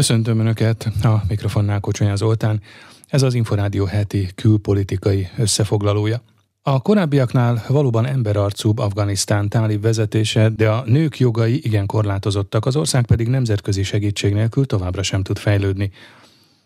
Köszöntöm Önöket, a mikrofonnál Kocsonya Zoltán. Ez az Inforádió heti külpolitikai összefoglalója. A korábbiaknál valóban emberarcúbb Afganisztán tálib vezetése, de a nők jogai igen korlátozottak, az ország pedig nemzetközi segítség nélkül továbbra sem tud fejlődni.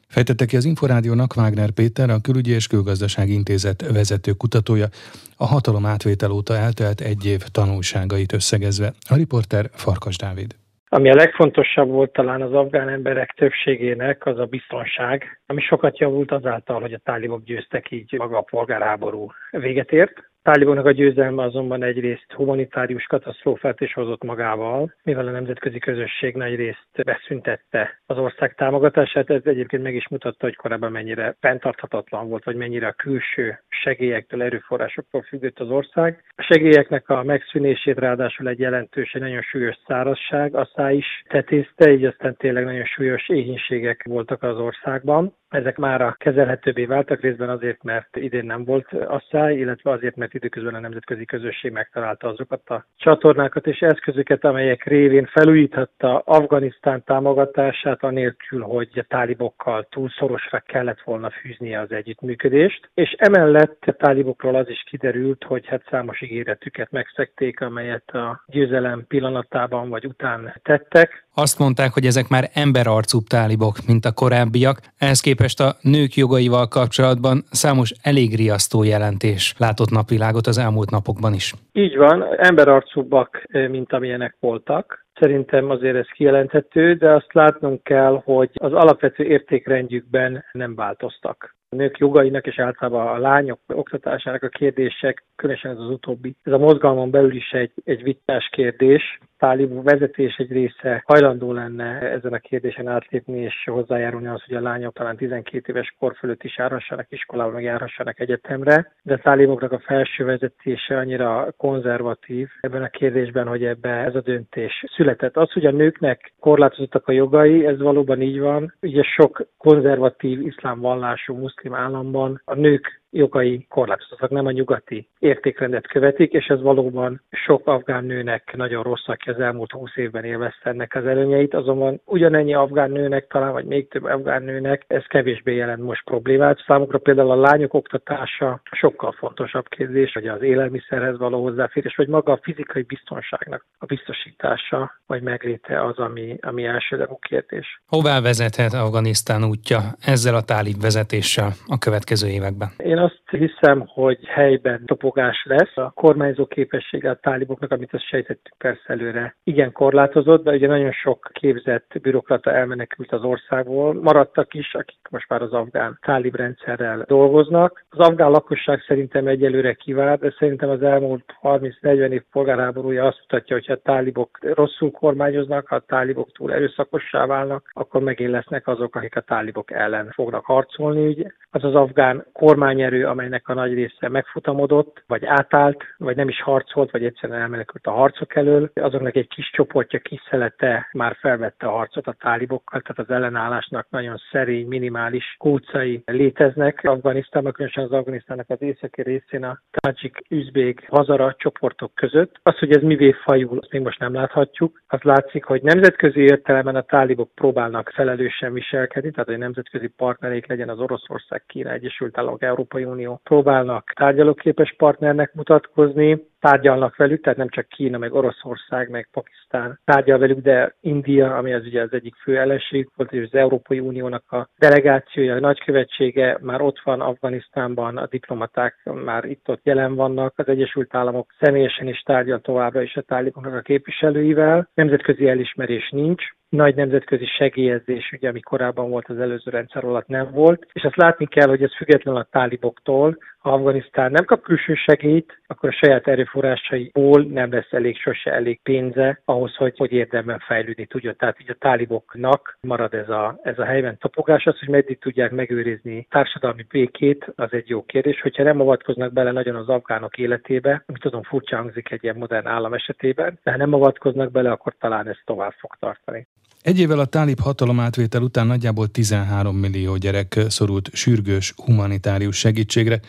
Fejtette ki az Inforádiónak Wagner Péter, a Külügyi és Külgazdasági Intézet vezető kutatója, a hatalom átvétel óta eltelt egy év tanulságait összegezve. A riporter Farkas Dávid. Ami a legfontosabb volt talán az afgán emberek többségének, az a biztonság, ami sokat javult azáltal, hogy a tálibok győztek, így maga a polgárháború véget ért. Tálibónak a győzelme azonban egyrészt humanitárius katasztrófát is hozott magával, mivel a nemzetközi közösség nagy részt beszüntette az ország támogatását. Ez egyébként meg is mutatta, hogy korábban mennyire fenntarthatatlan volt, vagy mennyire a külső segélyektől, erőforrásoktól függött az ország. A segélyeknek a megszűnését ráadásul egy jelentős, egy nagyon súlyos szárazság, a is tetézte, így aztán tényleg nagyon súlyos éhínségek voltak az országban. Ezek már a kezelhetőbbé váltak részben azért, mert idén nem volt asszály, illetve azért, mert időközben a nemzetközi közösség megtalálta azokat a csatornákat és eszközöket, amelyek révén felújíthatta Afganisztán támogatását, anélkül, hogy a tálibokkal túl szorosra kellett volna fűznie az együttműködést. És emellett a tálibokról az is kiderült, hogy hát számos ígéretüket megszekték, amelyet a győzelem pillanatában vagy után tettek. Azt mondták, hogy ezek már emberarcúbb tálibok, mint a korábbiak. Ehhez képest a nők jogaival kapcsolatban számos elég riasztó jelentés látott napvilágot az elmúlt napokban is. Így van, emberarcúbbak, mint amilyenek voltak. Szerintem azért ez kijelenthető, de azt látnunk kell, hogy az alapvető értékrendjükben nem változtak a nők jogainak és általában a lányok oktatásának a kérdések, különösen ez az utóbbi. Ez a mozgalmon belül is egy, egy vitás kérdés. Tálib vezetés egy része hajlandó lenne ezen a kérdésen átlépni és hozzájárulni az, hogy a lányok talán 12 éves kor fölött is járhassanak iskolába, meg járhassanak egyetemre, de a táliboknak a felső vezetése annyira konzervatív ebben a kérdésben, hogy ebbe ez a döntés született. Az, hogy a nőknek korlátozottak a jogai, ez valóban így van. Ugye sok konzervatív iszlám vallású muszlim államban. A nők jogai korlátozottak, nem a nyugati értékrendet követik, és ez valóban sok afgán nőnek nagyon rossz, aki az elmúlt húsz évben élvezte ennek az előnyeit, azonban ugyanennyi afgán nőnek, talán vagy még több afgán nőnek, ez kevésbé jelent most problémát. Számukra például a lányok oktatása sokkal fontosabb kérdés, hogy az élelmiszerhez való hozzáférés, vagy maga a fizikai biztonságnak a biztosítása, vagy megléte az, ami, ami elsődlegű kérdés. Hová vezethet Afganisztán útja ezzel a tálib vezetéssel a következő években? Én azt hiszem, hogy helyben topogás lesz. A kormányzó képessége a táliboknak, amit azt sejtettük persze előre, igen korlátozott, de ugye nagyon sok képzett bürokrata elmenekült az országból. Maradtak is, akik most már az afgán tálib rendszerrel dolgoznak. Az afgán lakosság szerintem egyelőre kivár, de szerintem az elmúlt 30-40 év polgárháborúja azt mutatja, hogy ha a tálibok rosszul kormányoznak, ha a tálibok túl erőszakossá válnak, akkor megint lesznek azok, akik a tálibok ellen fognak harcolni. Ugye az az afgán kormányerő erő, amelynek a nagy része megfutamodott, vagy átállt, vagy nem is harcolt, vagy egyszerűen elmenekült a harcok elől. Azoknak egy kis csoportja kiszelete már felvette a harcot a tálibokkal, tehát az ellenállásnak nagyon szerény, minimális kócai léteznek. Afganisztánban, különösen az Afganisztánnak az északi részén a tácsik, üzbék, hazara csoportok között. Az, hogy ez mivé fajul, azt még most nem láthatjuk. Az látszik, hogy nemzetközi értelemben a tálibok próbálnak felelősen viselkedni, tehát hogy nemzetközi partnerék legyen az Oroszország, Kína, Egyesült Államok, Európai Unió próbálnak tárgyalóképes partnernek mutatkozni, tárgyalnak velük, tehát nem csak Kína, meg Oroszország, meg Pakisztán tárgyal velük, de India, ami az ugye az egyik fő ellenség volt, és az Európai Uniónak a delegációja, a nagykövetsége már ott van Afganisztánban, a diplomaták már itt-ott jelen vannak, az Egyesült Államok személyesen is tárgyal továbbra is a táliboknak a képviselőivel, nemzetközi elismerés nincs, nagy nemzetközi segélyezés, ugye, ami korábban volt az előző rendszer alatt nem volt, és azt látni kell, hogy ez független a táliboktól, ha Afganisztán nem kap külső segélyt, akkor a saját erőforrásaiból nem lesz elég, sose elég pénze ahhoz, hogy, hogy érdemben fejlődni tudjon. Tehát így a táliboknak marad ez a, ez a helyben tapogás. Az, hogy meddig tudják megőrizni társadalmi békét, az egy jó kérdés. Hogyha nem avatkoznak bele nagyon az afgánok életébe, amit tudom, furcsa hangzik egy ilyen modern állam esetében, de ha nem avatkoznak bele, akkor talán ez tovább fog tartani. Egy évvel a tálib hatalomátvétel után nagyjából 13 millió gyerek szorult sürgős humanitárius segítségre,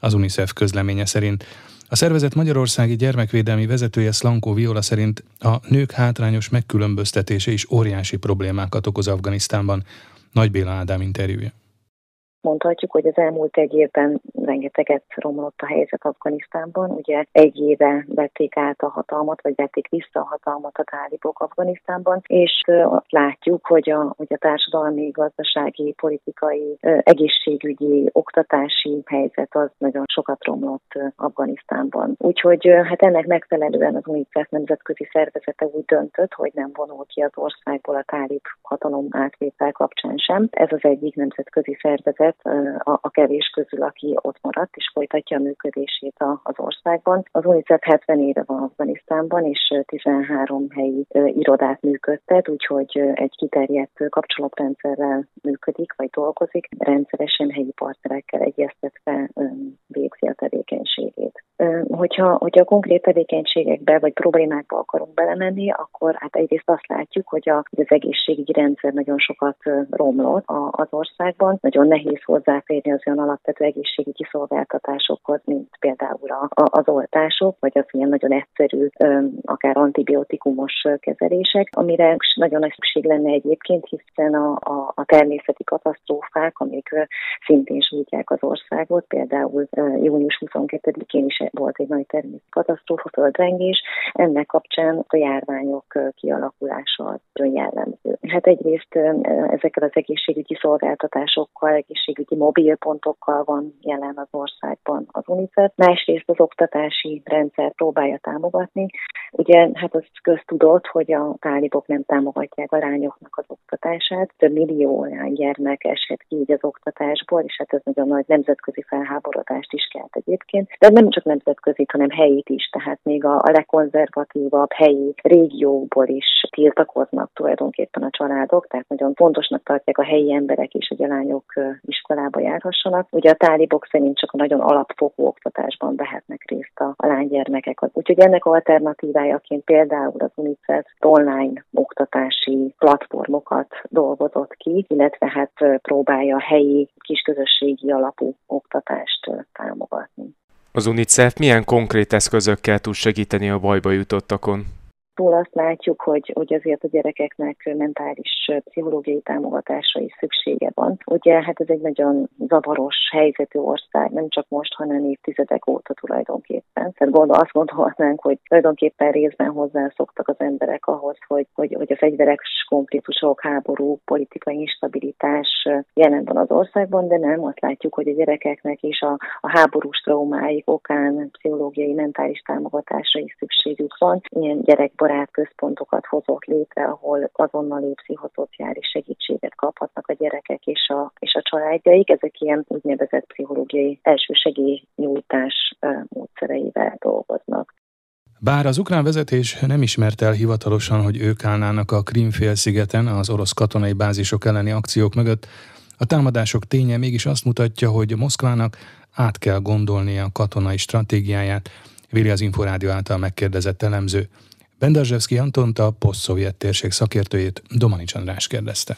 az UNICEF közleménye szerint. A szervezet magyarországi gyermekvédelmi vezetője Slanko Viola szerint a nők hátrányos megkülönböztetése is óriási problémákat okoz Afganisztánban. Nagy Béla Ádám interjúja. Mondhatjuk, hogy az elmúlt egy évben rengeteget romlott a helyzet Afganisztánban. Ugye egy éve vették át a hatalmat, vagy vették vissza a hatalmat a tálibok Afganisztánban, és azt látjuk, hogy a, hogy a társadalmi, gazdasági, politikai, egészségügyi, oktatási helyzet az nagyon sokat romlott Afganisztánban. Úgyhogy hát ennek megfelelően az UNICEF nemzetközi szervezete úgy döntött, hogy nem vonul ki az országból a tálib hatalom átvétel kapcsán sem. Ez az egyik nemzetközi szervezet, szervezet a, kevés közül, aki ott maradt és folytatja a működését az országban. Az UNICEF 70 éve van Afganisztánban, és 13 helyi irodát működtet, úgyhogy egy kiterjedt kapcsolatrendszerrel működik, vagy dolgozik, rendszeresen helyi partnerekkel egyeztetve végzi a tevékenységét. Hogyha, hogyha konkrét tevékenységekbe vagy problémákba akarunk belemenni, akkor hát egyrészt azt látjuk, hogy, a, az egészségügyi rendszer nagyon sokat romlott az országban, nagyon nehéz hozzáférni az olyan alapvető egészségügyi szolgáltatásokhoz, mint például a, az oltások, vagy az ilyen nagyon egyszerű, akár antibiotikumos kezelések, amire nagyon nagy szükség lenne egyébként, hiszen a, a, a természeti katasztrófák, amik szintén sújtják az országot, például június 22-én is volt egy nagy természeti katasztrófa, földrengés, ennek kapcsán a járványok kialakulása az jellemző. Hát egyrészt ezekkel az egészségügyi szolgáltatásokkal, egészségügyi mobilpontokkal van jelen az országban az UNICEF. Másrészt az oktatási rendszer próbálja támogatni. Ugye hát az köztudott, hogy a tálibok nem támogatják a lányoknak az oktatását. Több millió gyermek esett ki így az oktatásból, és hát ez nagyon nagy nemzetközi felháborodást is kelt egyébként. De nem csak nemzetközi, hanem helyit is, tehát még a, a legkonzervatívabb helyi régióból is tiltakoznak tulajdonképpen a családok, tehát nagyon fontosnak tartják a helyi emberek is, hogy a lányok iskolába járhassanak. Ugye a tálibok szerint csak a nagyon alapfokú oktatásban vehetnek részt a, a lánygyermekek. Úgyhogy ennek alternatívájaként például az UNICEF online oktatási platformokat dolgozott ki, illetve hát próbálja a helyi kisközösségi alapú oktatást támogatni. Az UNICEF milyen konkrét eszközökkel tud segíteni a bajba jutottakon? Túl azt látjuk, hogy, hogy azért a gyerekeknek mentális pszichológiai támogatásra is szüksége van. Ugye hát ez egy nagyon zavaros helyzetű ország, nem csak most, hanem évtizedek óta tulajdonképpen. Tehát gondol, azt gondolhatnánk, hogy tulajdonképpen részben hozzászoktak az emberek ahhoz, hogy, hogy, hogy a fegyveres konfliktusok, háború, politikai instabilitás jelen van az országban, de nem, azt látjuk, hogy a gyerekeknek is a, a háborús traumáik okán pszichológiai, mentális támogatásra is szükségük van. Ilyen gyerekbarát barát központokat hozott létre, ahol azonnali pszichoszociális segítséget kaphatnak a gyerekek és a, és a családjaik. Ezek ilyen úgynevezett pszichológiai elsősegélynyújtás módszereivel dolgoznak. Bár az ukrán vezetés nem ismerte el hivatalosan, hogy ők állnának a Krímfélszigeten az orosz katonai bázisok elleni akciók mögött, a támadások ténye mégis azt mutatja, hogy Moszkvának át kell gondolnia a katonai stratégiáját, véli az Inforádió által megkérdezett elemző. Bendarzsevszki Antont a poszt térség szakértőjét Domanics András kérdezte.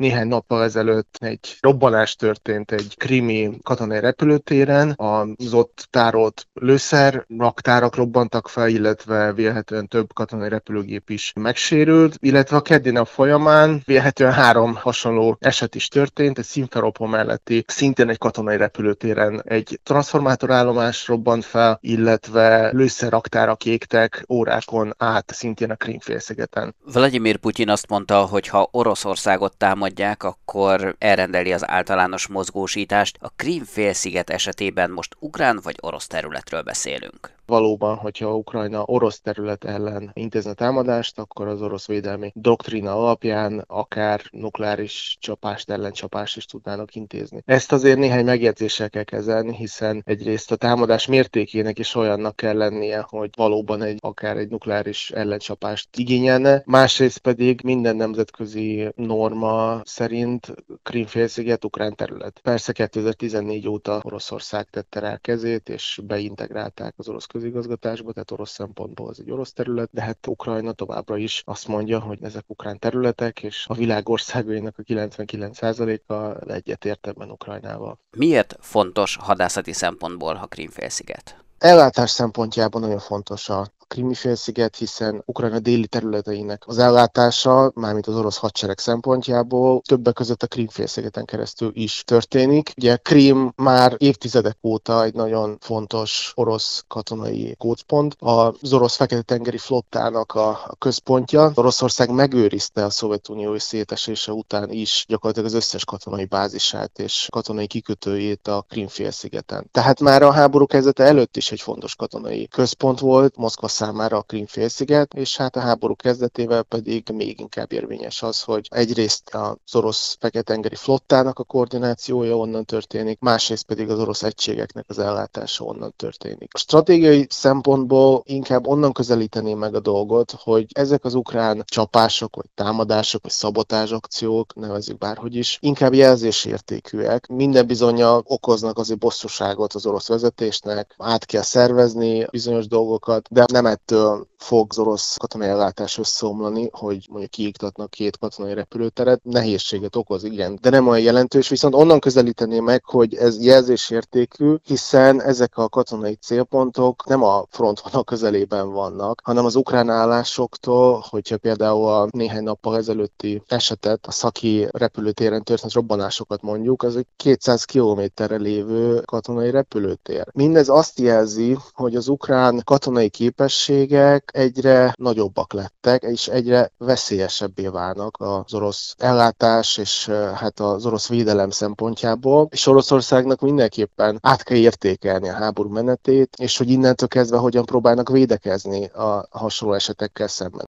Néhány nappal ezelőtt egy robbanás történt egy krimi katonai repülőtéren, az ott tárolt lőszer raktárak robbantak fel, illetve vélhetően több katonai repülőgép is megsérült, illetve a keddi nap folyamán vélhetően három hasonló eset is történt, egy Szimferopo melletti szintén egy katonai repülőtéren egy transformátorállomás robbant fel, illetve lőszerraktárak égtek órákon át szintén a Krímfélszigeten. Vladimir Putyin azt mondta, hogy ha Oroszországot támad támadják, akkor elrendeli az általános mozgósítást. A Krím félsziget esetében most ukrán vagy orosz területről beszélünk valóban, hogyha Ukrajna orosz terület ellen intézne támadást, akkor az orosz védelmi doktrina alapján akár nukleáris csapást, ellencsapást is tudnának intézni. Ezt azért néhány megjegyzéssel kell kezelni, hiszen egyrészt a támadás mértékének is olyannak kell lennie, hogy valóban egy, akár egy nukleáris ellencsapást igényelne, másrészt pedig minden nemzetközi norma szerint Krímfélsziget ukrán terület. Persze 2014 óta Oroszország tette rá kezét, és beintegrálták az orosz közigazgatásba, tehát orosz szempontból ez egy orosz terület, de hát Ukrajna továbbra is azt mondja, hogy ezek ukrán területek, és a világ országainak a 99%-a egyetért ebben Ukrajnával. Miért fontos hadászati szempontból a Krímfélsziget? ellátás szempontjában nagyon fontos a Krimi félsziget, hiszen Ukrajna déli területeinek az ellátása, mármint az orosz hadsereg szempontjából többek között a Krim félszigeten keresztül is történik. Ugye Krim már évtizedek óta egy nagyon fontos orosz katonai gócpont, az orosz fekete-tengeri flottának a központja. Oroszország megőrizte a Szovjetunió szétesése után is gyakorlatilag az összes katonai bázisát és katonai kikötőjét a Krim félszigeten. Tehát már a háború kezdete előtt is egy fontos katonai központ volt, Moszkva számára a Krim félsziget, és hát a háború kezdetével pedig még inkább érvényes az, hogy egyrészt az orosz feketengeri flottának a koordinációja onnan történik, másrészt pedig az orosz egységeknek az ellátása onnan történik. A stratégiai szempontból inkább onnan közelíteném meg a dolgot, hogy ezek az ukrán csapások, vagy támadások, vagy szabotázs akciók, nevezzük bárhogy is, inkább jelzésértékűek. Minden bizonyal okoznak azért bosszúságot az orosz vezetésnek, át kell szervezni bizonyos dolgokat, de nem ettől fog az orosz katonai ellátás összeomlani, hogy mondjuk kiiktatnak két katonai repülőteret. Nehézséget okoz, igen, de nem olyan jelentős, viszont onnan közelíteni meg, hogy ez jelzésértékű, hiszen ezek a katonai célpontok nem a frontvonal közelében vannak, hanem az ukrán állásoktól, hogyha például a néhány nappal ezelőtti esetet, a szaki repülőtéren történt robbanásokat mondjuk, az egy 200 kilométerre lévő katonai repülőtér. Mindez azt jelzi, hogy az ukrán katonai képesség képességek egyre nagyobbak lettek, és egyre veszélyesebbé válnak az orosz ellátás és hát az orosz védelem szempontjából, és Oroszországnak mindenképpen át kell értékelni a háború menetét, és hogy innentől kezdve hogyan próbálnak védekezni a hasonló esetekkel szemben.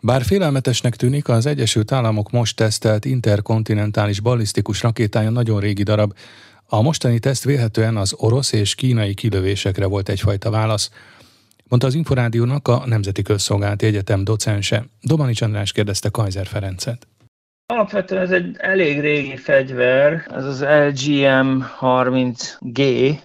Bár félelmetesnek tűnik, az Egyesült Államok most tesztelt interkontinentális ballisztikus rakétája nagyon régi darab. A mostani teszt vélhetően az orosz és kínai kilövésekre volt egyfajta válasz mondta az Inforádiónak a Nemzeti Közszolgálati Egyetem docense. Domani András kérdezte Kaiser Ferencet. Alapvetően ez egy elég régi fegyver, ez az LGM-30G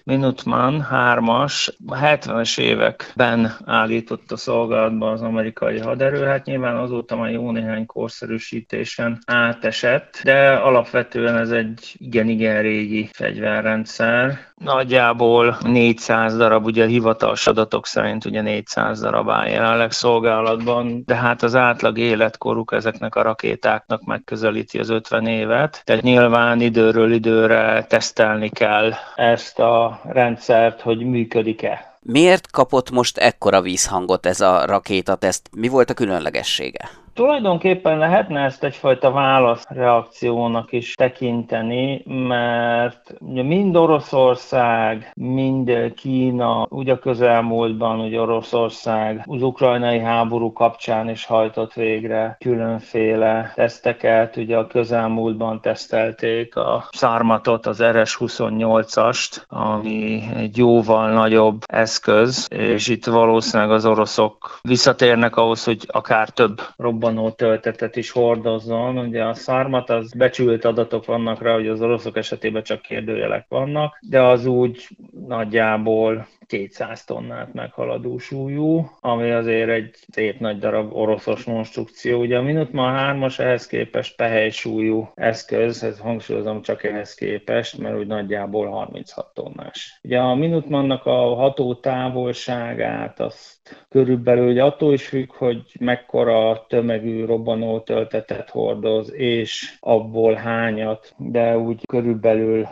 Minuteman 3-as, 70-es években állított a szolgálatba az amerikai haderő, hát nyilván azóta már jó néhány korszerűsítésen átesett, de alapvetően ez egy igen-igen régi fegyverrendszer. Nagyjából 400 darab, ugye hivatalos adatok szerint ugye 400 darab áll jelenleg szolgálatban, de hát az átlag életkoruk ezeknek a rakétáknak meg megközelíti az 50 évet, tehát nyilván időről időre tesztelni kell ezt a rendszert, hogy működik-e. Miért kapott most ekkora vízhangot ez a rakétateszt? Mi volt a különlegessége? Tulajdonképpen lehetne ezt egyfajta válaszreakciónak is tekinteni, mert ugye mind Oroszország, mind Kína, ugye a közelmúltban, ugye Oroszország az ukrajnai háború kapcsán is hajtott végre különféle teszteket, ugye a közelmúltban tesztelték a szármatot, az RS-28-ast, ami egy jóval nagyobb eszköz, és itt valószínűleg az oroszok visszatérnek ahhoz, hogy akár több robbanás robbanó töltetet is hordozzon. Ugye a szármat, az becsült adatok vannak rá, hogy az oroszok esetében csak kérdőjelek vannak, de az úgy nagyjából 200 tonnát meghaladó súlyú, ami azért egy szép nagy darab oroszos konstrukció. Ugye a Minutman 3-as ehhez képest pehely súlyú eszköz, ez hangsúlyozom csak ehhez képest, mert úgy nagyjából 36 tonnás. Ugye a Minutmannak a ható távolságát azt körülbelül ugye attól is függ, hogy mekkora tömegű robbanó töltetet hordoz, és abból hányat, de úgy körülbelül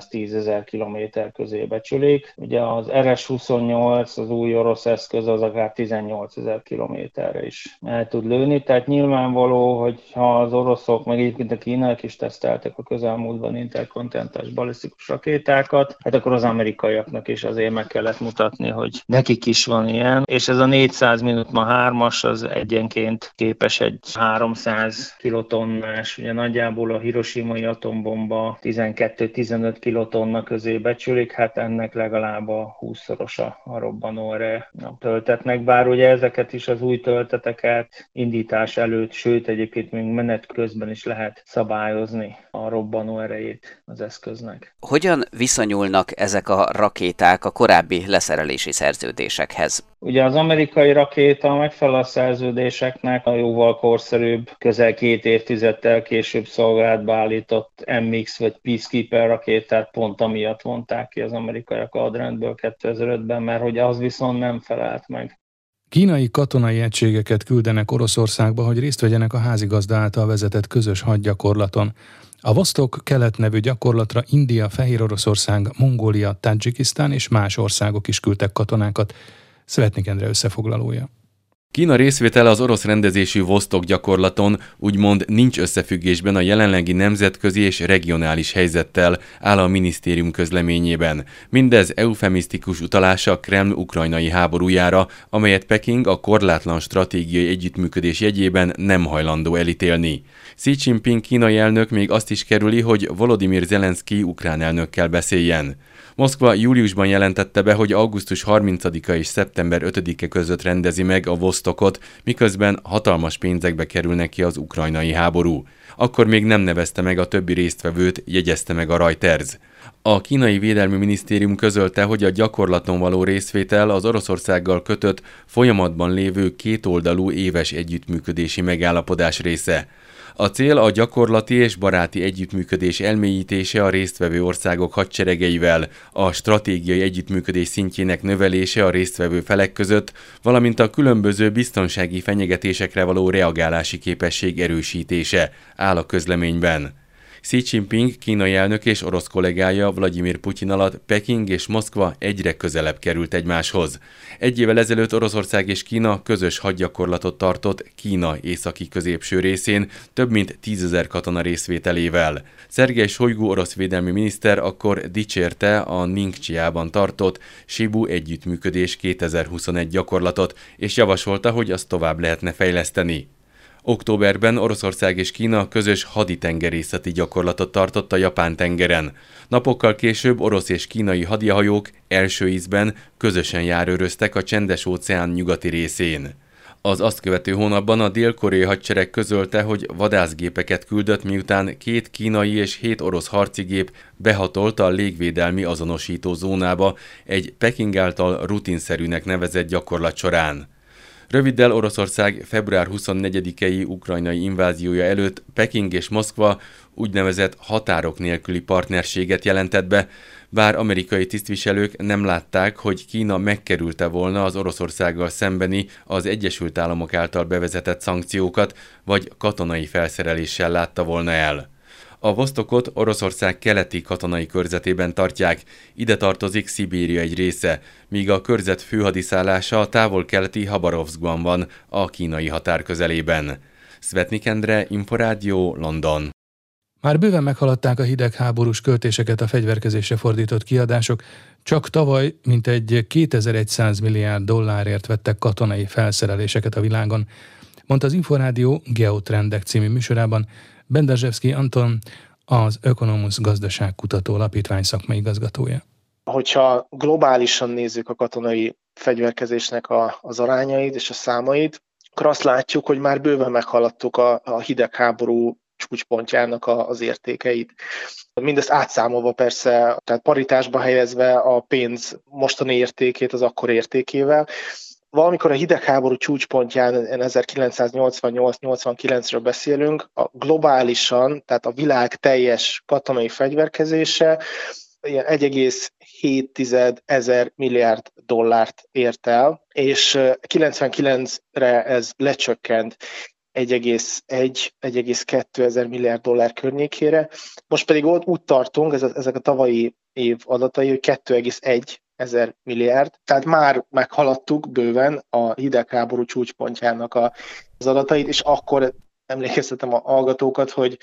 9500-9600-10.000 kilométer közé becsülik. Ugye az RS-28, az új orosz eszköz, az akár 18 ezer kilométerre is el tud lőni, tehát nyilvánvaló, hogy ha az oroszok, meg egyébként a kínaiak is teszteltek a közelmúltban interkontinentális balisztikus rakétákat, hát akkor az amerikaiaknak is azért meg kellett mutatni hogy nekik is van ilyen, és ez a 400 minut ma hármas, az egyenként képes egy 300 kilotonnás, ugye nagyjából a hiroshimai atombomba 12-15 kilotonna közé becsülik, hát ennek legalább a 20-szorosa a robbanóra töltetnek, bár ugye ezeket is az új tölteteket indítás előtt, sőt egyébként még menet közben is lehet szabályozni a robbanó erejét az eszköznek. Hogyan viszonyulnak ezek a rakéták a korábbi leszerelési szerződésekhez? Ugye az amerikai rakéta megfelel a szerződéseknek, a jóval korszerűbb, közel két évtizedtel később szolgált beállított MX vagy Peacekeeper rakétát pont amiatt vonták ki az amerikaiak adrendből 2005-ben, mert hogy az viszont nem felelt meg. Kínai katonai egységeket küldenek Oroszországba, hogy részt vegyenek a házigazda által vezetett közös hadgyakorlaton. A Vostok kelet nevű gyakorlatra India, Fehér Oroszország, Mongólia, Tadzsikisztán és más országok is küldtek katonákat. Szvetnik Endre összefoglalója. Kína részvétele az orosz rendezésű Vostok gyakorlaton úgymond nincs összefüggésben a jelenlegi nemzetközi és regionális helyzettel, áll a minisztérium közleményében. Mindez eufemisztikus utalása a Kreml ukrajnai háborújára, amelyet Peking a korlátlan stratégiai együttműködés jegyében nem hajlandó elítélni. Xi Jinping kínai elnök még azt is kerüli, hogy Volodymyr Zelenszky ukrán elnökkel beszéljen. Moszkva júliusban jelentette be, hogy augusztus 30-a és szeptember 5-e között rendezi meg a Vostokot, miközben hatalmas pénzekbe kerülnek ki az ukrajnai háború. Akkor még nem nevezte meg a többi résztvevőt, jegyezte meg a Reuters. A kínai védelmi minisztérium közölte, hogy a gyakorlaton való részvétel az Oroszországgal kötött, folyamatban lévő kétoldalú éves együttműködési megállapodás része. A cél a gyakorlati és baráti együttműködés elmélyítése a résztvevő országok hadseregeivel, a stratégiai együttműködés szintjének növelése a résztvevő felek között, valamint a különböző biztonsági fenyegetésekre való reagálási képesség erősítése, áll a közleményben. Xi Jinping kínai elnök és orosz kollégája Vladimir Putyin alatt Peking és Moszkva egyre közelebb került egymáshoz. Egy évvel ezelőtt Oroszország és Kína közös hadgyakorlatot tartott Kína északi középső részén, több mint tízezer katona részvételével. Szergej Sojgu orosz védelmi miniszter akkor dicsérte a Ningcsiában tartott Sibu együttműködés 2021 gyakorlatot, és javasolta, hogy azt tovább lehetne fejleszteni. Októberben Oroszország és Kína közös haditengerészeti gyakorlatot tartott a Japán-tengeren. Napokkal később orosz és kínai hadihajók első ízben közösen járőröztek a Csendes-óceán nyugati részén. Az azt követő hónapban a dél-koreai hadsereg közölte, hogy vadászgépeket küldött, miután két kínai és hét orosz harcigép behatolt a légvédelmi azonosító zónába egy Peking által rutinszerűnek nevezett gyakorlat során. Röviddel Oroszország február 24-i ukrajnai inváziója előtt Peking és Moszkva úgynevezett határok nélküli partnerséget jelentett be, bár amerikai tisztviselők nem látták, hogy Kína megkerülte volna az Oroszországgal szembeni az Egyesült Államok által bevezetett szankciókat, vagy katonai felszereléssel látta volna el. A Vostokot Oroszország keleti katonai körzetében tartják, ide tartozik Szibéria egy része, míg a körzet főhadiszállása a távol-keleti Habarovskban van, a kínai határ közelében. Svetnik Endre, Inforádió, London. Már bőven meghaladták a hidegháborús költéseket a fegyverkezésre fordított kiadások, csak tavaly mintegy 2100 milliárd dollárért vettek katonai felszereléseket a világon, mondta az Inforádió Geotrendek című műsorában Bendazsevszki Anton, az Ökonomusz Gazdaságkutató Alapítvány szakmai igazgatója. Hogyha globálisan nézzük a katonai fegyverkezésnek a, az arányait és a számait, akkor azt látjuk, hogy már bőven meghaladtuk a, a hidegháború csúcspontjának a, az értékeit. Mindezt átszámolva persze, tehát paritásba helyezve a pénz mostani értékét az akkor értékével, valamikor a hidegháború csúcspontján 1988-89-ről beszélünk, a globálisan, tehát a világ teljes katonai fegyverkezése 1,7 ezer milliárd dollárt ért el, és 99-re ez lecsökkent 1,1-1,2 ezer milliárd dollár környékére. Most pedig ott úgy tartunk, ezek a tavalyi év adatai, hogy 2,1 ezer milliárd, tehát már meghaladtuk bőven a hidegháború csúcspontjának az adatait, és akkor emlékeztetem a hallgatókat, hogy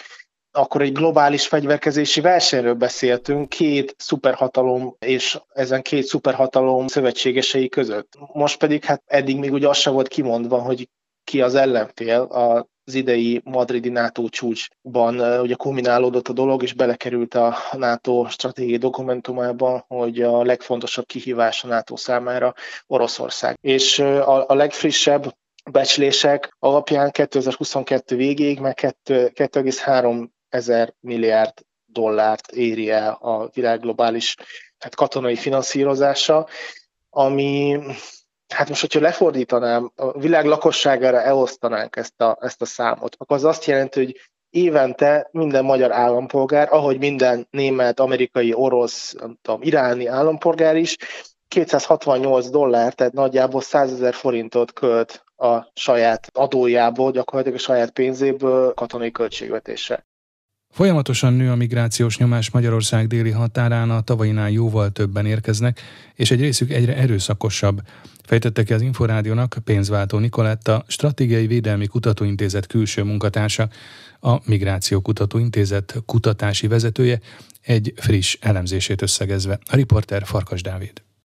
akkor egy globális fegyverkezési versenyről beszéltünk, két szuperhatalom és ezen két szuperhatalom szövetségesei között. Most pedig hát eddig még ugye az sem volt kimondva, hogy ki az ellenfél, a az idei madridi NATO csúcsban ugye kulminálódott a dolog, és belekerült a NATO stratégiai dokumentumába, hogy a legfontosabb kihívás a NATO számára Oroszország. És a, a legfrissebb becslések alapján 2022 végéig meg 2,3 ezer milliárd dollárt éri el a világ globális tehát katonai finanszírozása, ami Hát most, hogyha lefordítanám, a világ lakosságára elosztanánk ezt a, ezt a számot, akkor az azt jelenti, hogy évente minden magyar állampolgár, ahogy minden német, amerikai, orosz, nem tudom, iráni állampolgár is, 268 dollár, tehát nagyjából 100 ezer forintot költ a saját adójából, gyakorlatilag a saját pénzéből katonai költségvetésre. Folyamatosan nő a migrációs nyomás Magyarország déli határán, a tavainál jóval többen érkeznek, és egy részük egyre erőszakosabb. Fejtette ki az Inforádiónak pénzváltó Nikoletta, Stratégiai Védelmi Kutatóintézet külső munkatársa, a Migráció Kutatóintézet kutatási vezetője, egy friss elemzését összegezve. A riporter Farkas Dávid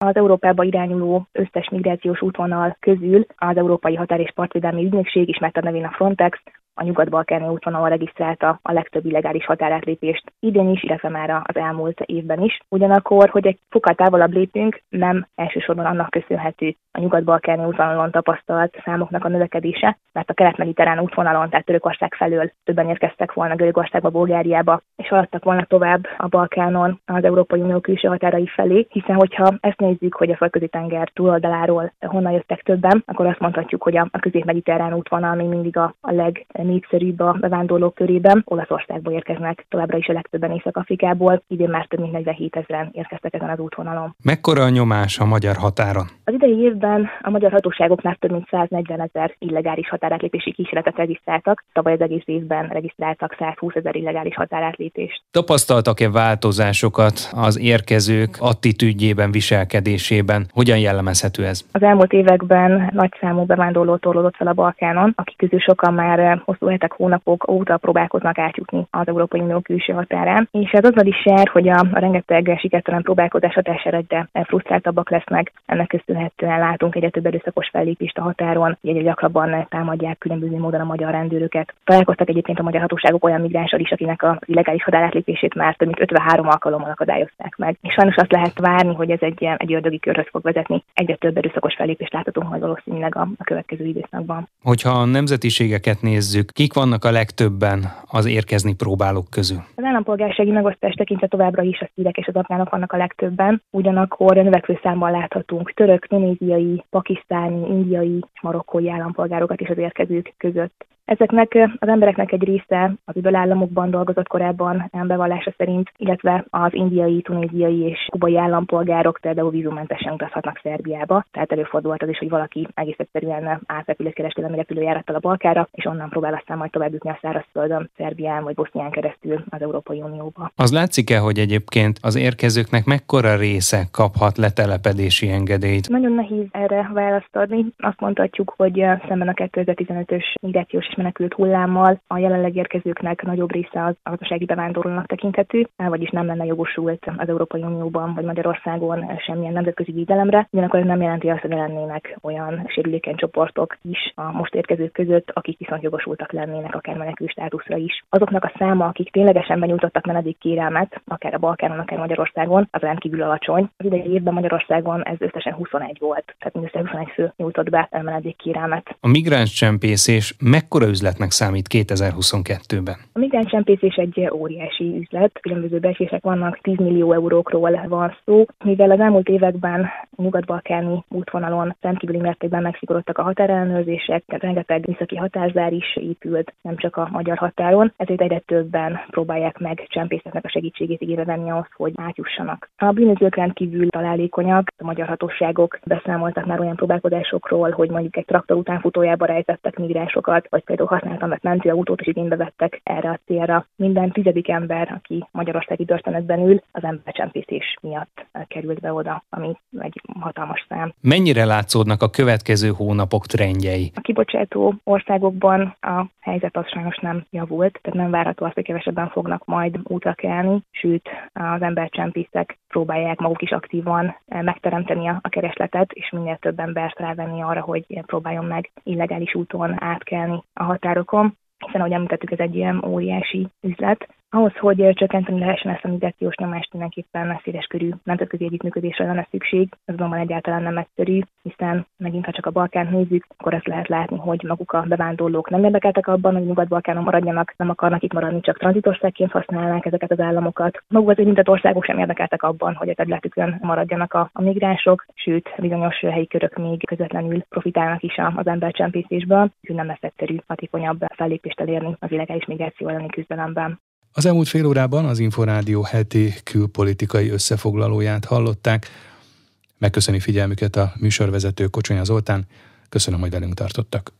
az Európába irányuló összes migrációs útvonal közül az Európai Határ és Partvédelmi Ügynökség, ismert a nevén a Frontex, a nyugat-balkáni útvonalon regisztrálta a legtöbb illegális határátlépést idén is, illetve már az elmúlt évben is. Ugyanakkor, hogy egy fokkal távolabb lépünk, nem elsősorban annak köszönhető a nyugat-balkáni útvonalon tapasztalt számoknak a növekedése, mert a kelet-mediterrán útvonalon, tehát Törökország felől többen érkeztek volna Görögországba, Bulgáriába, és haladtak volna tovább a Balkánon az Európai Unió külső határai felé, hiszen hogyha ezt nézzük, hogy a földközi tenger túloldaláról honnan jöttek többen, akkor azt mondhatjuk, hogy a, a közép-mediterrán útvonal még mindig a, a leg népszerűbb a bevándorlók körében. Olaszországból érkeznek továbbra is a legtöbben Észak-Afrikából, idén már több mint 47 ezeren érkeztek ezen az útvonalon. Mekkora a nyomás a magyar határon? Az idei évben a magyar hatóságoknál több mint 140 ezer illegális határátlépési kísérletet regisztráltak, tavaly az egész évben regisztráltak 120 ezer illegális határátlépést. Tapasztaltak-e változásokat az érkezők attitűdjében, viselkedésében? Hogyan jellemezhető ez? Az elmúlt években nagy számú bevándorló torlódott fel a Balkánon, akik közül sokan már hosszú hetek, hónapok óta próbálkoznak átjutni az Európai Unió külső határán. És ez azzal is jár, hogy a, a rengeteg sikertelen próbálkozás hatására egyre frusztráltabbak lesznek. Ennek köszönhetően látunk egyre több erőszakos fellépést a határon, egyre gyakrabban támadják különböző módon a magyar rendőröket. Találkoztak egyébként a magyar hatóságok olyan migránssal is, akinek az illegális határátlépését már több mint 53 alkalommal akadályozták meg. És sajnos azt lehet várni, hogy ez egy, egy ördögi körhöz fog vezetni. Egyre több erőszakos fellépést láthatunk majd valószínűleg a, a következő időszakban. Hogyha a nemzetiségeket nézzük, Kik vannak a legtöbben az érkezni próbálók közül? Az állampolgársági megosztás tekintve továbbra is a szírek és az afgánok vannak a legtöbben, ugyanakkor növekvő számban láthatunk török, tunéziai, pakisztáni, indiai marokkói állampolgárokat is az érkezők között. Ezeknek az embereknek egy része az öböl államokban dolgozott korábban bevallása szerint, illetve az indiai, tunéziai és kubai állampolgárok például vízumentesen utazhatnak Szerbiába, tehát előfordulhat az is, hogy valaki egész egyszerűen átrepül egy kereskedelmi repülőjárattal a Balkára, és onnan próbál aztán majd tovább jutni a szárazföldön, Szerbián vagy Bosznián keresztül az Európai Unióba. Az látszik-e, hogy egyébként az érkezőknek mekkora része kaphat letelepedési engedélyt? Nagyon nehéz erre választ adni. Azt mondhatjuk, hogy szemben a 2015-ös migrációs és menekült hullámmal a jelenleg érkezőknek nagyobb része az gazdasági bevándorlónak tekinthető, vagyis nem lenne jogosult az Európai Unióban vagy Magyarországon semmilyen nemzetközi védelemre, ugyanakkor ez nem jelenti azt, hogy lennének olyan sérülékeny csoportok is a most érkezők között, akik viszont jogosultak lennének akár menekült státuszra is. Azoknak a száma, akik ténylegesen benyújtottak menedékkérelmet, akár a Balkánon, akár Magyarországon, az rendkívül alacsony. Az idei évben Magyarországon ez összesen 21 volt, tehát mindössze 21 fő nyújtott be menedékkérelmet. A migráns csempészés mekkora üzletnek számít 2022-ben? A migránscsempészés egy óriási üzlet, különböző becslések vannak, 10 millió eurókról van szó, mivel az elmúlt években nyugat-balkáni útvonalon rendkívüli mértékben megszigorodtak a határellenőrzések, rengeteg műszaki határzár is épült, nem csak a magyar határon, ezért egyre többen próbálják meg csempészetnek a segítségét igénybe venni ahhoz, hogy átjussanak. A bűnözők rendkívül találékonyak, a magyar hatóságok beszámoltak már olyan próbálkozásokról, hogy mondjuk egy traktor után futójába rejtettek migránsokat, vagy például használtam, mert mentőautót is igénybe vettek erre a célra. Minden tizedik ember, aki magyarországi börtönökben ül, az embercsempészés miatt került be oda, ami egy hatalmas szám. Mennyire látszódnak a következő hónapok trendjei? A kibocsátó országokban a helyzet az sajnos nem javult, tehát nem várható azt, hogy kevesebben fognak majd útra kelni, sőt az embercsempészek próbálják maguk is aktívan megteremteni a keresletet, és minél több embert rávenni arra, hogy próbáljon meg illegális úton átkelni a határokon hiszen ahogy említettük, ez egy ilyen óriási üzlet, Ahhoz, hogy csökkenteni lehessen ezt a migrációs nyomást, mindenképpen széles körű nemzetközi együttműködésre lenne szükség. Ez azonban egyáltalán nem egyszerű, hiszen megint, ha csak a Balkán nézzük, akkor ezt lehet látni, hogy maguk a bevándorlók nem érdekeltek abban, hogy Nyugat-Balkánon maradjanak, nem akarnak itt maradni, csak tranzitországként használnák ezeket az államokat. Maguk az érintett országok sem érdekeltek abban, hogy a területükön maradjanak a, a migránsok, sőt, bizonyos helyi körök még közvetlenül profitálnak is az embercsempészésből, úgyhogy nem lesz egyszerű hatékonyabb fellépést elérni az illegális migráció elleni küzdelemben. Az elmúlt fél órában az Inforádió heti külpolitikai összefoglalóját hallották. Megköszöni figyelmüket a műsorvezető Kocsonya Zoltán. Köszönöm, hogy velünk tartottak.